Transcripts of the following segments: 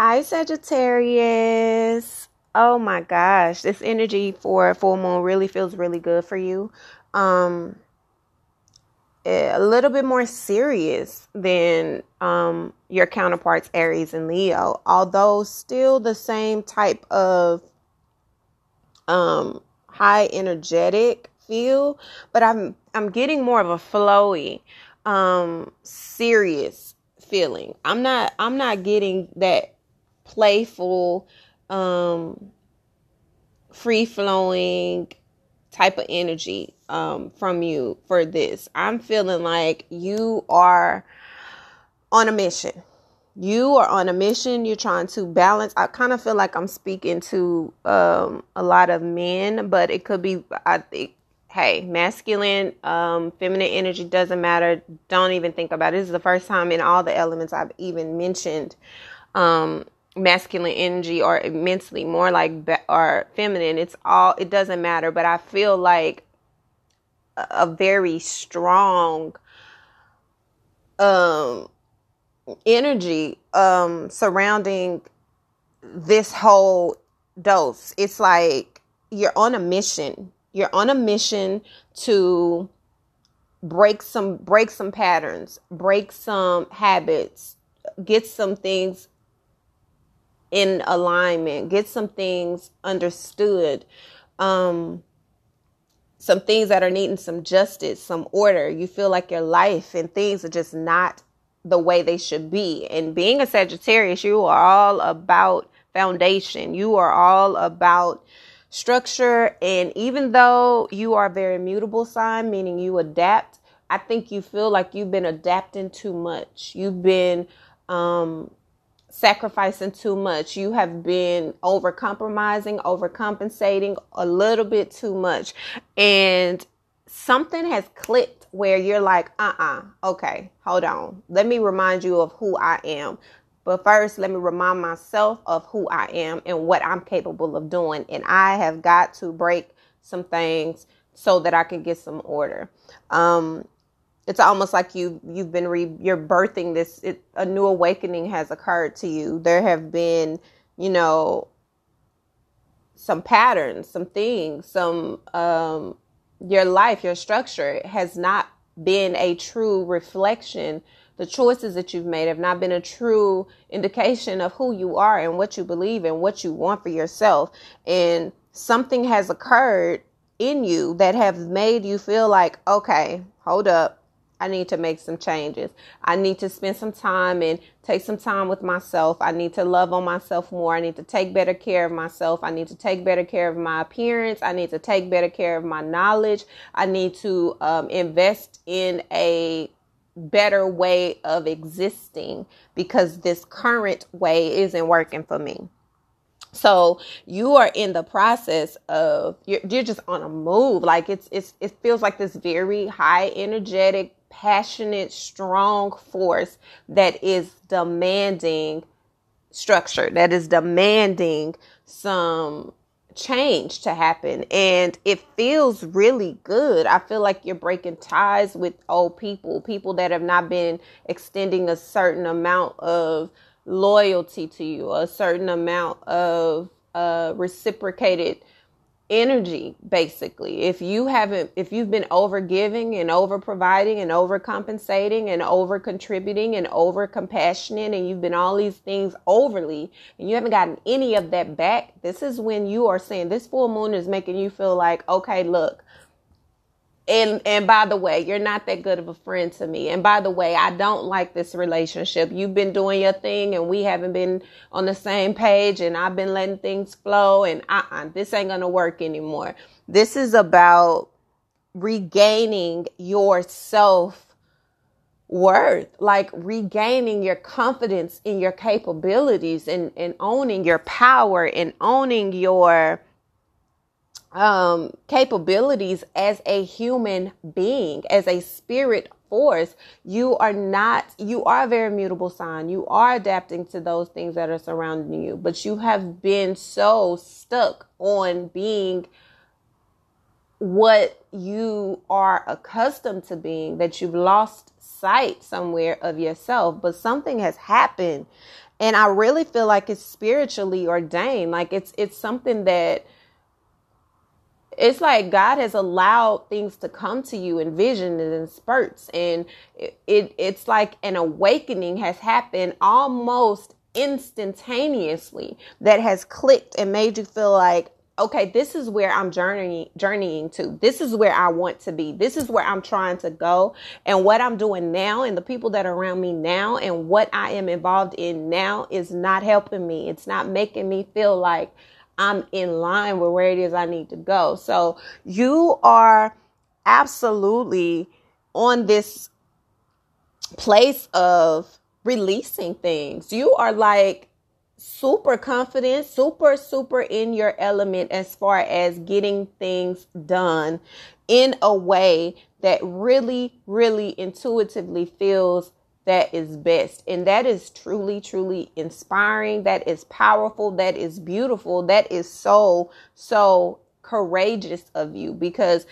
Hi, Sagittarius. Oh my gosh, this energy for full moon really feels really good for you. Um, eh, a little bit more serious than um, your counterparts, Aries and Leo, although still the same type of um, high energetic feel, but I'm I'm getting more of a flowy, um, serious feeling. I'm not I'm not getting that playful, um, free flowing type of energy um, from you for this. I'm feeling like you are on a mission. You are on a mission. You're trying to balance. I kind of feel like I'm speaking to um, a lot of men, but it could be. I think. Hey, masculine, um, feminine energy doesn't matter. Don't even think about it. This is the first time in all the elements I've even mentioned um, masculine energy or immensely more like or feminine it's all it doesn't matter. But i feel like a, a very strong um energy um surrounding this whole dose. It's like you're on a mission. You're on a mission to break some break some patterns break some habits get some things in alignment, get some things understood, um, some things that are needing some justice, some order. You feel like your life and things are just not the way they should be. And being a Sagittarius, you are all about foundation. You are all about structure. And even though you are a very mutable sign, meaning you adapt, I think you feel like you've been adapting too much. You've been um, sacrificing too much. You have been over compromising, overcompensating a little bit too much. And something has clicked where you're like, uh uh-uh, uh okay, hold on. Let me remind you of who I am. But first, let me remind myself of who I am and what I'm capable of doing. And I have got to break some things so that I can get some order. Um, it's almost like you you've been re, you're birthing this it, a new awakening has occurred to you. There have been you know some patterns some things some um your life your structure has not been a true reflection. The choices that you've made have not been a true indication of who you are and what you believe and what you want for yourself. And something has occurred in you that have made you feel like okay hold up I need to make some changes. I need to spend some time and take some time with myself. I need to love on myself more. I need to take better care of myself. I need to take better care of my appearance. I need to take better care of my knowledge. I need to um, invest in a better way of existing because this current way isn't working for me. So you are in the process of you're, you're just on a move. Like it's it's it feels like this very high energetic passionate, strong force that is demanding structure, that is demanding some change to happen. And it feels really good. I feel like you're breaking ties with old people, people that have not been extending a certain amount of loyalty to you, a certain amount of uh, reciprocated energy basically. If you haven't if you've been over giving and over providing and over compensating and over contributing and over compassionate and you've been all these things overly and you haven't gotten any of that back this is when you are saying this full moon is making you feel like okay look and and by the way you're not that good of a friend to me. And by the way i don't like this relationship. You've been doing your thing and we haven't been on the same page and i've been letting things flow and uh-uh, this ain't gonna work anymore. This is about regaining your self worth like regaining your confidence in your capabilities and, and owning your power and owning your um, capabilities as a human being, as a spirit force. You are not, you are a very mutable sign. You are adapting to those things that are surrounding you, but you have been so stuck on being what you are accustomed to being that you've lost sight somewhere of yourself. But something has happened and I really feel like it's spiritually ordained. Like it's it's something that it's like God has allowed things to come to you in vision and in spurts, and it, it it's like an awakening has happened almost instantaneously that has clicked and made you feel like okay, this is where I'm journeying journeying to. This is where I want to be. This is where I'm trying to go. And what I'm doing now and the people that are around me now and what I am involved in now is not helping me. It's not making me feel like I'm in line with where it is I need to go. So you are absolutely on this place of releasing things. You are like super confident, super, super in your element as far as getting things done in a way that really, really intuitively feels that is best. And that is truly, truly inspiring. That is powerful. That is beautiful. That is so, so courageous of you because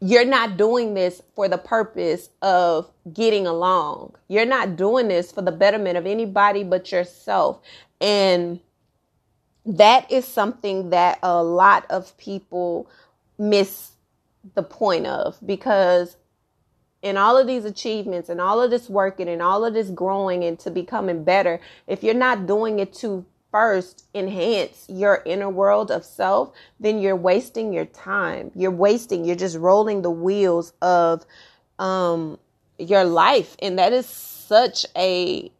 you're not doing this for the purpose of getting along. You're not doing this for the betterment of anybody but yourself. And that is something that a lot of people miss the point of because in all of these achievements and all of this working and all of this growing into becoming better, if you're not doing it to first enhance your inner world of self, then you're wasting your time. You're wasting, you're just rolling the wheels of um your life. And that is such a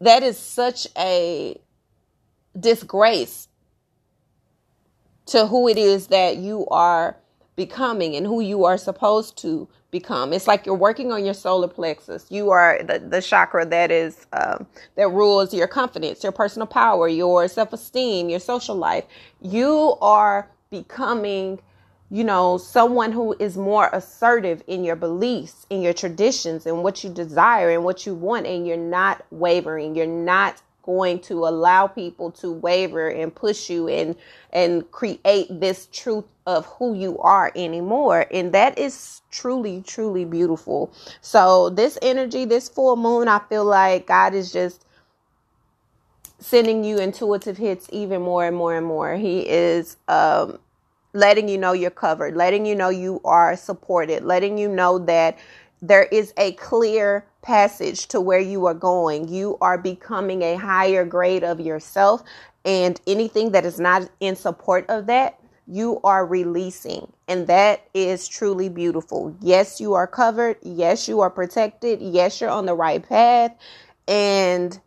that is such a disgrace to who it is that you are becoming and who you are supposed to become. It's like you're working on your solar plexus. You are the, the chakra that is um, that rules your confidence, your personal power, your self esteem, your social life. You are becoming, you know, someone who is more assertive in your beliefs, in your traditions, and what you desire and what you want, and you're not wavering. You're not going to allow people to waver and push you and and create this truth of who you are anymore. And that is truly truly beautiful. So this energy this full moon i feel like god is just sending you intuitive hits even more and more and more. He is um letting you know you're covered letting you know you are supported letting you know that there is a clear passage to where you are going. You are becoming a higher grade of yourself, and anything that is not in support of that, you are releasing. And that is truly beautiful. Yes, you are covered. Yes, you are protected. Yes, you're on the right path. And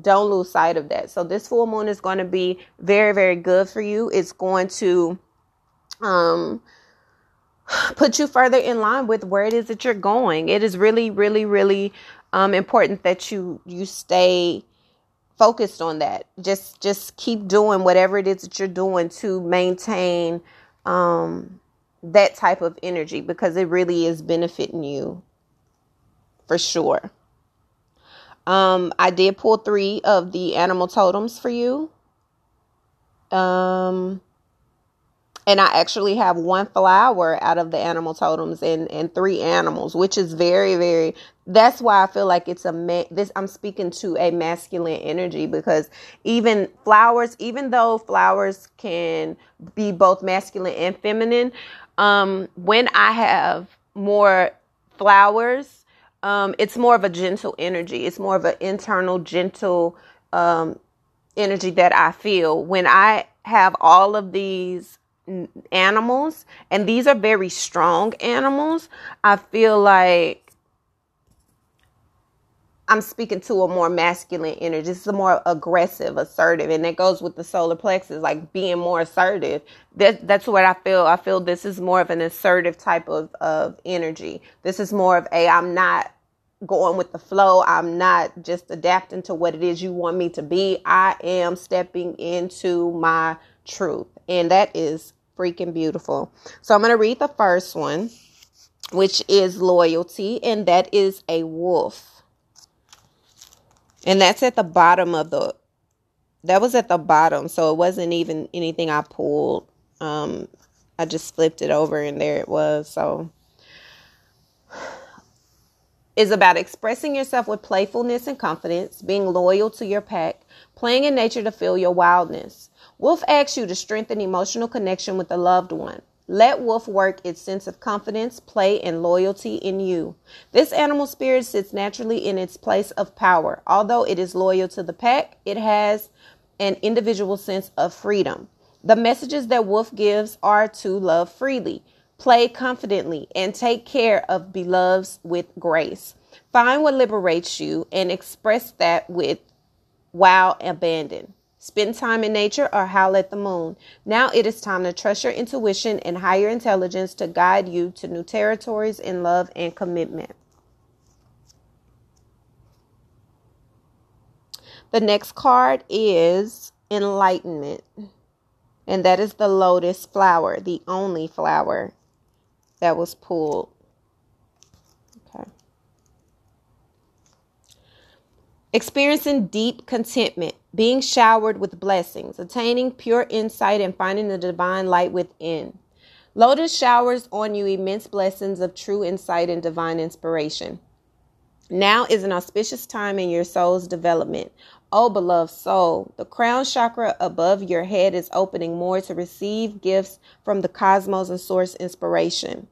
don't lose sight of that. So, this full moon is going to be very, very good for you. It's going to, um, put you further in line with where it is that you're going. It is really, really, really um, important that you you stay focused on that. Just just keep doing whatever it is that you're doing to maintain um, that type of energy because it really is benefiting you for sure. Um, I did pull three of the animal totems for you. Um, and I actually have one flower out of the animal totems and and three animals, which is very very. That's why I feel like it's a ma- this. I'm speaking to a masculine energy because even flowers, even though flowers can be both masculine and feminine, um, when I have more flowers, um, it's more of a gentle energy. It's more of an internal gentle um, energy that I feel when I have all of these animals, and these are very strong animals, I feel like I'm speaking to a more masculine energy. This is a more aggressive, assertive, and that goes with the solar plexus, like being more assertive. That that's what I feel. I feel this is more of an assertive type of of energy. This is more of a I'm not going with the flow. I'm not just adapting to what it is you want me to be. I am stepping into my truth. And that is freaking beautiful. So I'm going to read the first one, which is loyalty, and that is a wolf. And that's at the bottom of the that was at the bottom, so it wasn't even anything I pulled. Um I just flipped it over and there it was. So is about expressing yourself with playfulness and confidence, being loyal to your pack, playing in nature to feel your wildness. Wolf asks you to strengthen emotional connection with a loved one. Let Wolf work its sense of confidence, play, and loyalty in you. This animal spirit sits naturally in its place of power. Although it is loyal to the pack, it has an individual sense of freedom. The messages that Wolf gives are to love freely, play confidently, and take care of beloveds with grace. Find what liberates you and express that with wow abandon. Spend time in nature or howl at the moon. Now it is time to trust your intuition and higher intelligence to guide you to new territories in love and commitment. The next card is enlightenment. And that is the lotus flower, the only flower that was pulled. Okay. Experiencing deep contentment, being showered with blessings, attaining pure insight, and finding the divine light within. Lotus showers on you immense blessings of true insight and divine inspiration. Now is an auspicious time in your soul's development. Oh, beloved soul, the crown chakra above your head is opening more to receive gifts from the cosmos and source inspiration.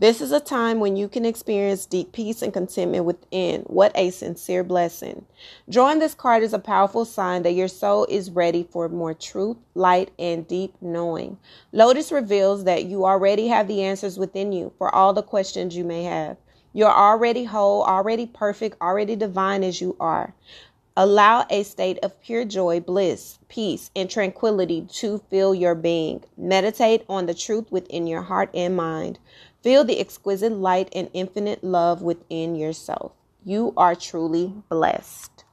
This is a time when you can experience deep peace and contentment within. What a sincere blessing. Drawing this card is a powerful sign that your soul is ready for more truth, light, and deep knowing. Lotus reveals that you already have the answers within you for all the questions you may have. You're already whole, already perfect, already divine as you are. Allow a state of pure joy, bliss, peace, and tranquility to fill your being. Meditate on the truth within your heart and mind. Feel the exquisite light and infinite love within yourself. You are truly blessed.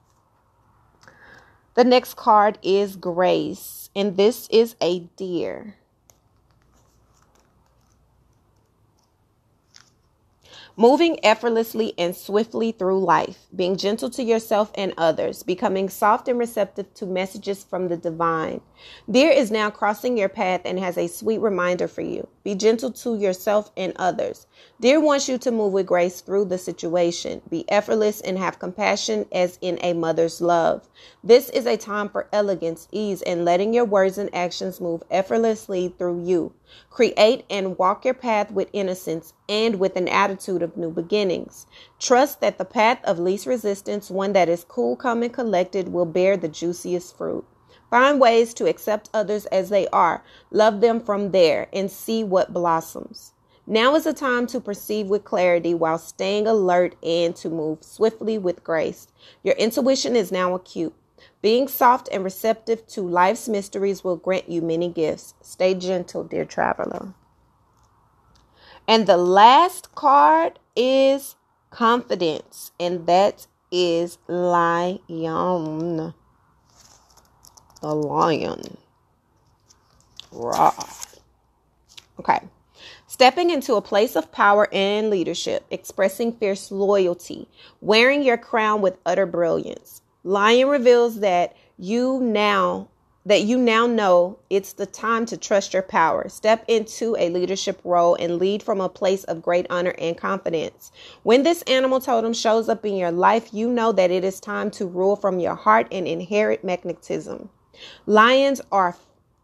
The next card is Grace, and this is a deer. Moving effortlessly and swiftly through life, being gentle to yourself and others, becoming soft and receptive to messages from the divine. Deer is now crossing your path and has a sweet reminder for you. Be gentle to yourself and others. Deer wants you to move with grace through the situation. Be effortless and have compassion as in a mother's love. This is a time for elegance, ease, and letting your words and actions move effortlessly through you. Create and walk your path with innocence and with an attitude of new beginnings. Trust that the path of least resistance, one that is cool, calm, and collected, will bear the juiciest fruit. Find ways to accept others as they are, love them from there, and see what blossoms. Now is the time to perceive with clarity while staying alert and to move swiftly with grace. Your intuition is now acute. Being soft and receptive to life's mysteries will grant you many gifts. Stay gentle, dear traveler. And the last card is confidence, and that is lion. The lion. Raw. Okay. Stepping into a place of power and leadership, expressing fierce loyalty, wearing your crown with utter brilliance. Lion reveals that you now that you now know it's the time to trust your power. Step into a leadership role and lead from a place of great honor and confidence. When this animal totem shows up in your life, you know that it is time to rule from your heart and inherit magnetism. Lions are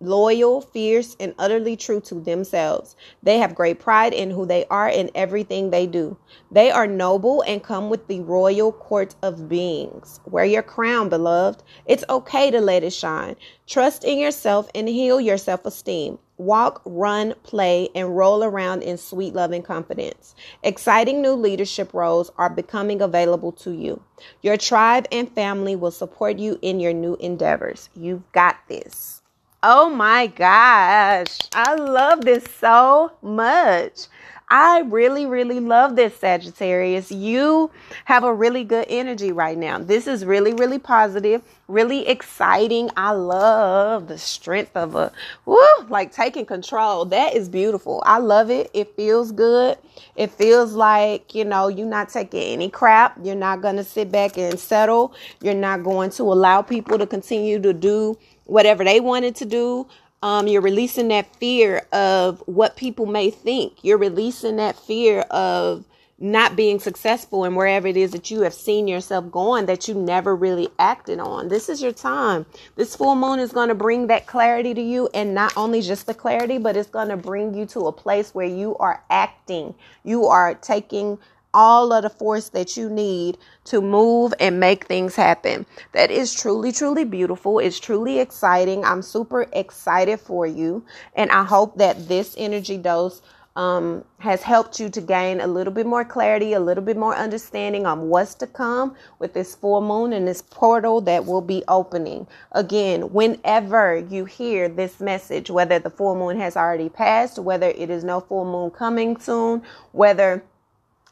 loyal, fierce, and utterly true to themselves. They have great pride in who they are and everything they do. They are noble and come with the royal court of beings. Wear your crown, beloved. It's okay to let it shine. Trust in yourself and heal your self esteem. Walk, run, play, and roll around in sweet love and confidence. Exciting new leadership roles are becoming available to you. Your tribe and family will support you in your new endeavors. You've got this. Oh my gosh. I love this so much. I really, really love this, Sagittarius. You have a really good energy right now. This is really, really positive, really exciting. I love the strength of a, woo, like taking control. That is beautiful. I love it. It feels good. It feels like, you know, you're not taking any crap. You're not going to sit back and settle. You're not going to allow people to continue to do whatever they wanted to do. Um, you're releasing that fear of what people may think. You're releasing that fear of, not being successful and wherever it is that you have seen yourself going that you never really acted on. This is your time. This full moon is going to bring that clarity to you and not only just the clarity, but it's going to bring you to a place where you are acting. You are taking all of the force that you need to move and make things happen. That is truly, truly beautiful. It's truly exciting. I'm super excited for you. And I hope that this energy dose um, has helped you to gain a little bit more clarity, a little bit more understanding on what's to come with this full moon and this portal that will be opening. Again, whenever you hear this message, whether the full moon has already passed, whether it is no full moon coming soon, whether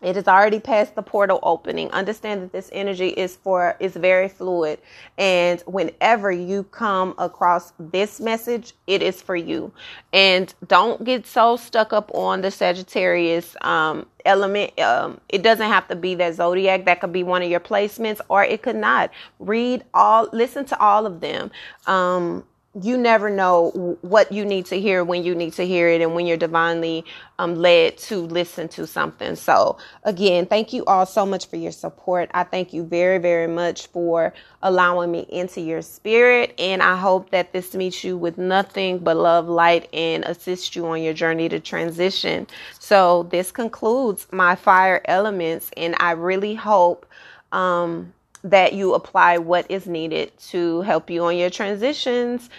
it is already past the portal opening. Understand that this energy is for is very fluid. And whenever you come across this message, it is for you. And don't get so stuck up on the Sagittarius um, element. Um, it doesn't have to be that zodiac. That could be one of your placements, or it could not. Read all, listen to all of them. Um, you never know what you need to hear when you need to hear it and when you're divinely um, led to listen to something. So, again, thank you all so much for your support. I thank you very, very much for allowing me into your spirit. And I hope that this meets you with nothing but love, light, and assist you on your journey to transition. So, this concludes my fire elements. And I really hope. Um, that you apply what is needed to help you on your transitions.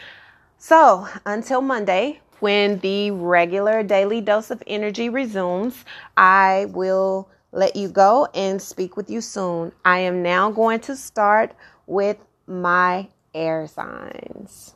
So, until Monday, when the regular daily dose of energy resumes, I will let you go and speak with you soon. I am now going to start with my air signs.